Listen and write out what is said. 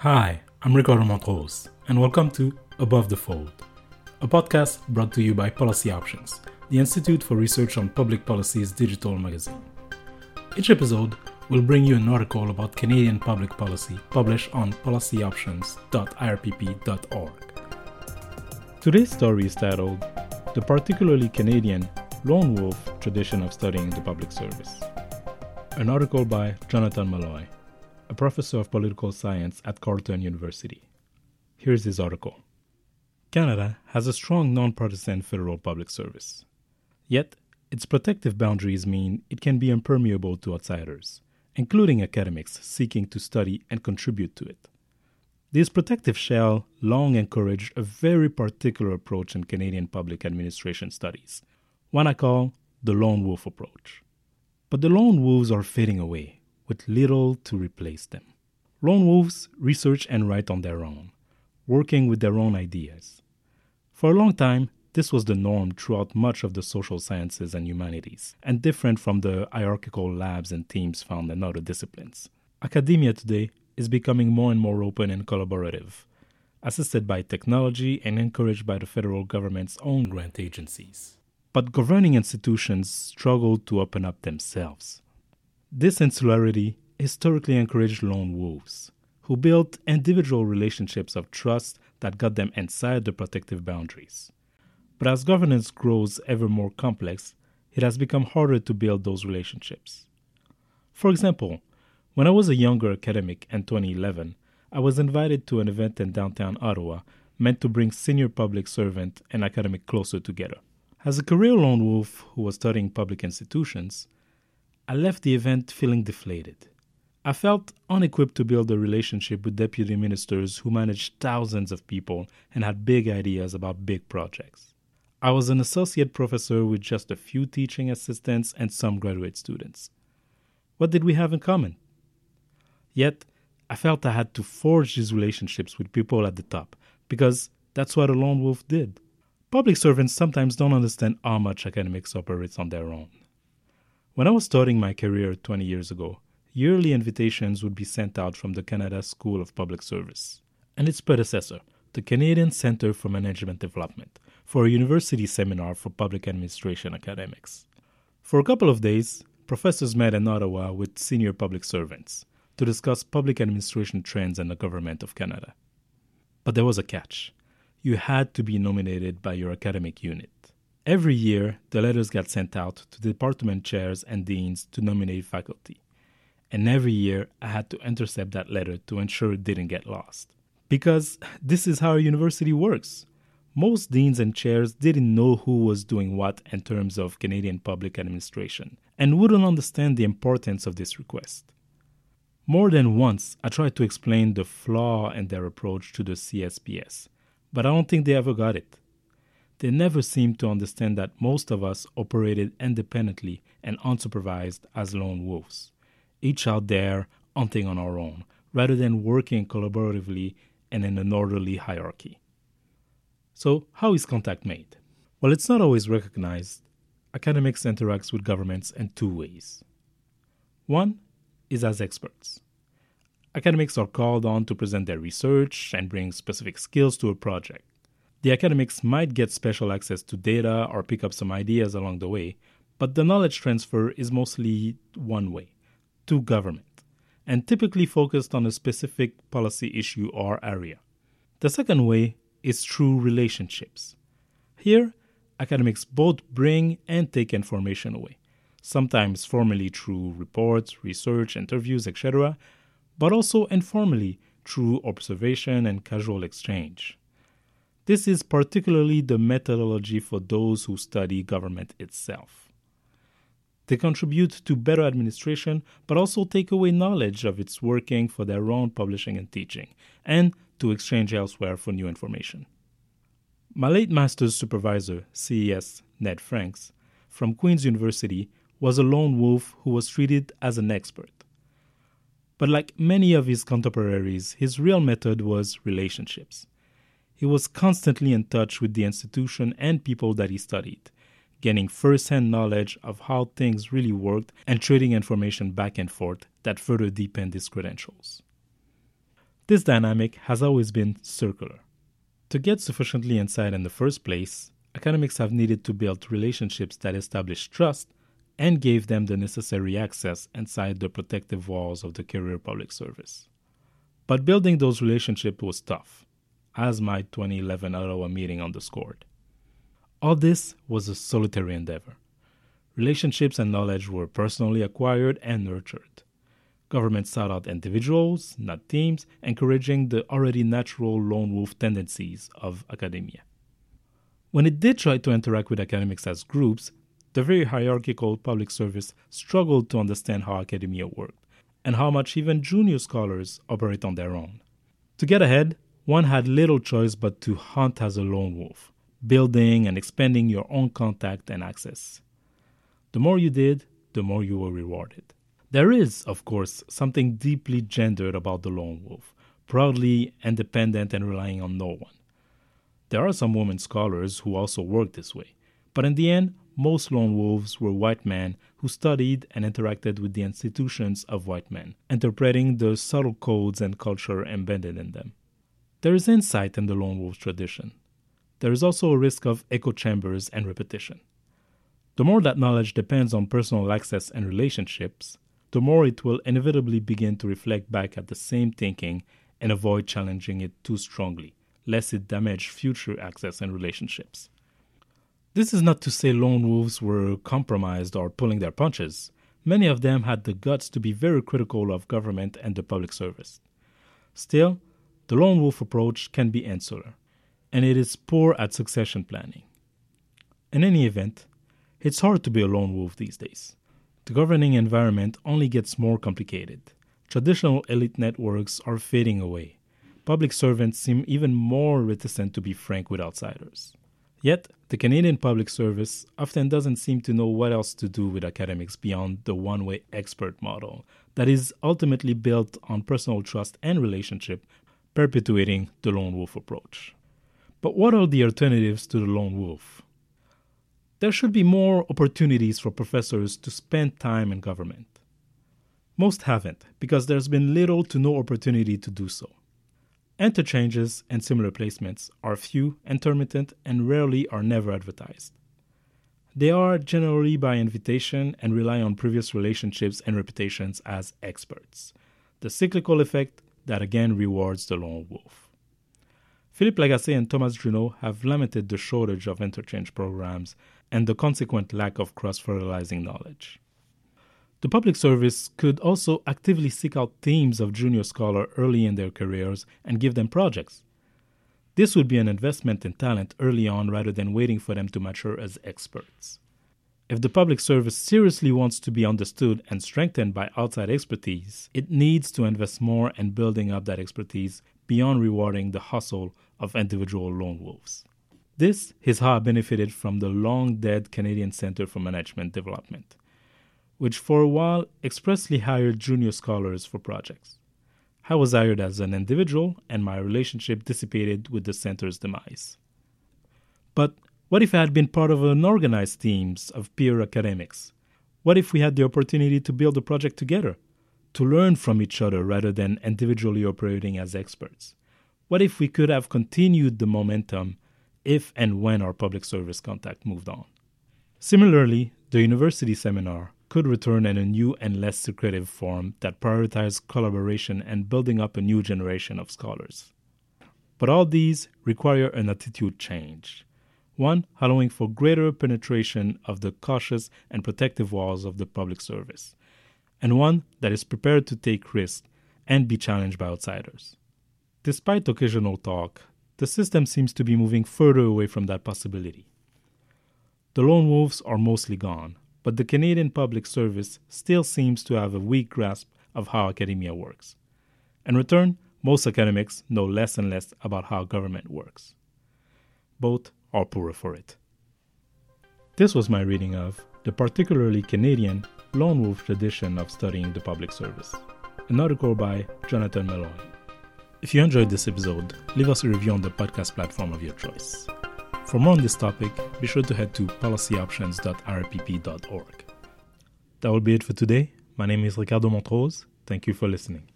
Hi, I'm Ricardo Montrose, and welcome to Above the Fold, a podcast brought to you by Policy Options, the Institute for Research on Public Policy's digital magazine. Each episode will bring you an article about Canadian public policy published on policyoptions.irpp.org. Today's story is titled The Particularly Canadian Lone Wolf Tradition of Studying the Public Service. An article by Jonathan Malloy, a professor of political science at Carleton University. Here's his article Canada has a strong nonpartisan federal public service. Yet, its protective boundaries mean it can be impermeable to outsiders, including academics seeking to study and contribute to it. This protective shell long encouraged a very particular approach in Canadian public administration studies, one I call the lone wolf approach. But the lone wolves are fading away, with little to replace them. Lone wolves research and write on their own, working with their own ideas. For a long time, this was the norm throughout much of the social sciences and humanities, and different from the hierarchical labs and teams found in other disciplines. Academia today is becoming more and more open and collaborative, assisted by technology and encouraged by the federal government's own grant agencies. But governing institutions struggle to open up themselves. This insularity historically encouraged lone wolves, who built individual relationships of trust that got them inside the protective boundaries. But as governance grows ever more complex, it has become harder to build those relationships. For example, when I was a younger academic in 2011, I was invited to an event in downtown Ottawa meant to bring senior public servant and academic closer together. As a career lone wolf who was studying public institutions, I left the event feeling deflated. I felt unequipped to build a relationship with deputy ministers who managed thousands of people and had big ideas about big projects. I was an associate professor with just a few teaching assistants and some graduate students. What did we have in common? Yet, I felt I had to forge these relationships with people at the top, because that's what a lone wolf did. Public servants sometimes don't understand how much academics operates on their own. When I was starting my career 20 years ago, yearly invitations would be sent out from the Canada School of Public Service and its predecessor, the Canadian Centre for Management Development, for a university seminar for public administration academics. For a couple of days, professors met in Ottawa with senior public servants to discuss public administration trends in the Government of Canada. But there was a catch. You had to be nominated by your academic unit. Every year, the letters got sent out to department chairs and deans to nominate faculty. And every year, I had to intercept that letter to ensure it didn't get lost. Because this is how a university works. Most deans and chairs didn't know who was doing what in terms of Canadian public administration and wouldn't understand the importance of this request. More than once, I tried to explain the flaw in their approach to the CSPS, but I don't think they ever got it. They never seemed to understand that most of us operated independently and unsupervised as lone wolves, each out there hunting on our own, rather than working collaboratively and in an orderly hierarchy. So, how is contact made? Well, it's not always recognized. Academics interact with governments in two ways. One is as experts. Academics are called on to present their research and bring specific skills to a project. The academics might get special access to data or pick up some ideas along the way, but the knowledge transfer is mostly one way to government and typically focused on a specific policy issue or area. The second way is through relationships. Here, academics both bring and take information away, sometimes formally through reports, research, interviews, etc., but also informally through observation and casual exchange. This is particularly the methodology for those who study government itself. They contribute to better administration, but also take away knowledge of its working for their own publishing and teaching, and to exchange elsewhere for new information. My late master's supervisor, CES Ned Franks, from Queen's University, was a lone wolf who was treated as an expert. But like many of his contemporaries, his real method was relationships. He was constantly in touch with the institution and people that he studied, gaining first hand knowledge of how things really worked and trading information back and forth that further deepened his credentials. This dynamic has always been circular. To get sufficiently inside in the first place, academics have needed to build relationships that establish trust and gave them the necessary access inside the protective walls of the career public service. But building those relationships was tough, as my 2011 Ottawa meeting underscored. All this was a solitary endeavor. Relationships and knowledge were personally acquired and nurtured. Government sought out individuals, not teams, encouraging the already natural lone wolf tendencies of academia. When it did try to interact with academics as groups, the very hierarchical public service struggled to understand how academia worked and how much even junior scholars operate on their own. To get ahead, one had little choice but to hunt as a lone wolf, building and expanding your own contact and access. The more you did, the more you were rewarded. There is, of course, something deeply gendered about the lone wolf, proudly independent and relying on no one. There are some women scholars who also work this way, but in the end, most lone wolves were white men who studied and interacted with the institutions of white men, interpreting the subtle codes and culture embedded in them. There is insight in the lone wolf tradition. There is also a risk of echo chambers and repetition. The more that knowledge depends on personal access and relationships, the more it will inevitably begin to reflect back at the same thinking and avoid challenging it too strongly, lest it damage future access and relationships. This is not to say lone wolves were compromised or pulling their punches. Many of them had the guts to be very critical of government and the public service. Still, the lone wolf approach can be insular, and it is poor at succession planning. In any event, it's hard to be a lone wolf these days. The governing environment only gets more complicated. Traditional elite networks are fading away. Public servants seem even more reticent to be frank with outsiders. Yet, the Canadian public service often doesn't seem to know what else to do with academics beyond the one way expert model that is ultimately built on personal trust and relationship perpetuating the lone wolf approach. But what are the alternatives to the lone wolf? There should be more opportunities for professors to spend time in government. Most haven't, because there's been little to no opportunity to do so. Interchanges and similar placements are few, intermittent, and rarely or never advertised. They are generally by invitation and rely on previous relationships and reputations as experts. The cyclical effect that again rewards the lone wolf. Philippe Lagassé and Thomas Juneau have lamented the shortage of interchange programs and the consequent lack of cross fertilizing knowledge. The public service could also actively seek out teams of junior scholars early in their careers and give them projects. This would be an investment in talent early on rather than waiting for them to mature as experts. If the public service seriously wants to be understood and strengthened by outside expertise, it needs to invest more in building up that expertise beyond rewarding the hustle of individual lone wolves. This is how I benefited from the long dead Canadian Centre for Management Development, which for a while expressly hired junior scholars for projects. I was hired as an individual, and my relationship dissipated with the center's demise. But what if I had been part of an organized teams of peer academics? What if we had the opportunity to build a project together, to learn from each other rather than individually operating as experts? What if we could have continued the momentum if and when our public service contact moved on? Similarly, the university seminar could return in a new and less secretive form that prioritized collaboration and building up a new generation of scholars. But all these require an attitude change one allowing for greater penetration of the cautious and protective walls of the public service, and one that is prepared to take risks and be challenged by outsiders. Despite occasional talk, the system seems to be moving further away from that possibility. The lone wolves are mostly gone, but the Canadian public service still seems to have a weak grasp of how academia works. In return, most academics know less and less about how government works. Both are poorer for it. This was my reading of the particularly Canadian lone wolf tradition of studying the public service, an article by Jonathan Malloy. If you enjoyed this episode, leave us a review on the podcast platform of your choice. For more on this topic, be sure to head to policyoptions.rpp.org. That will be it for today. My name is Ricardo Montrose. Thank you for listening.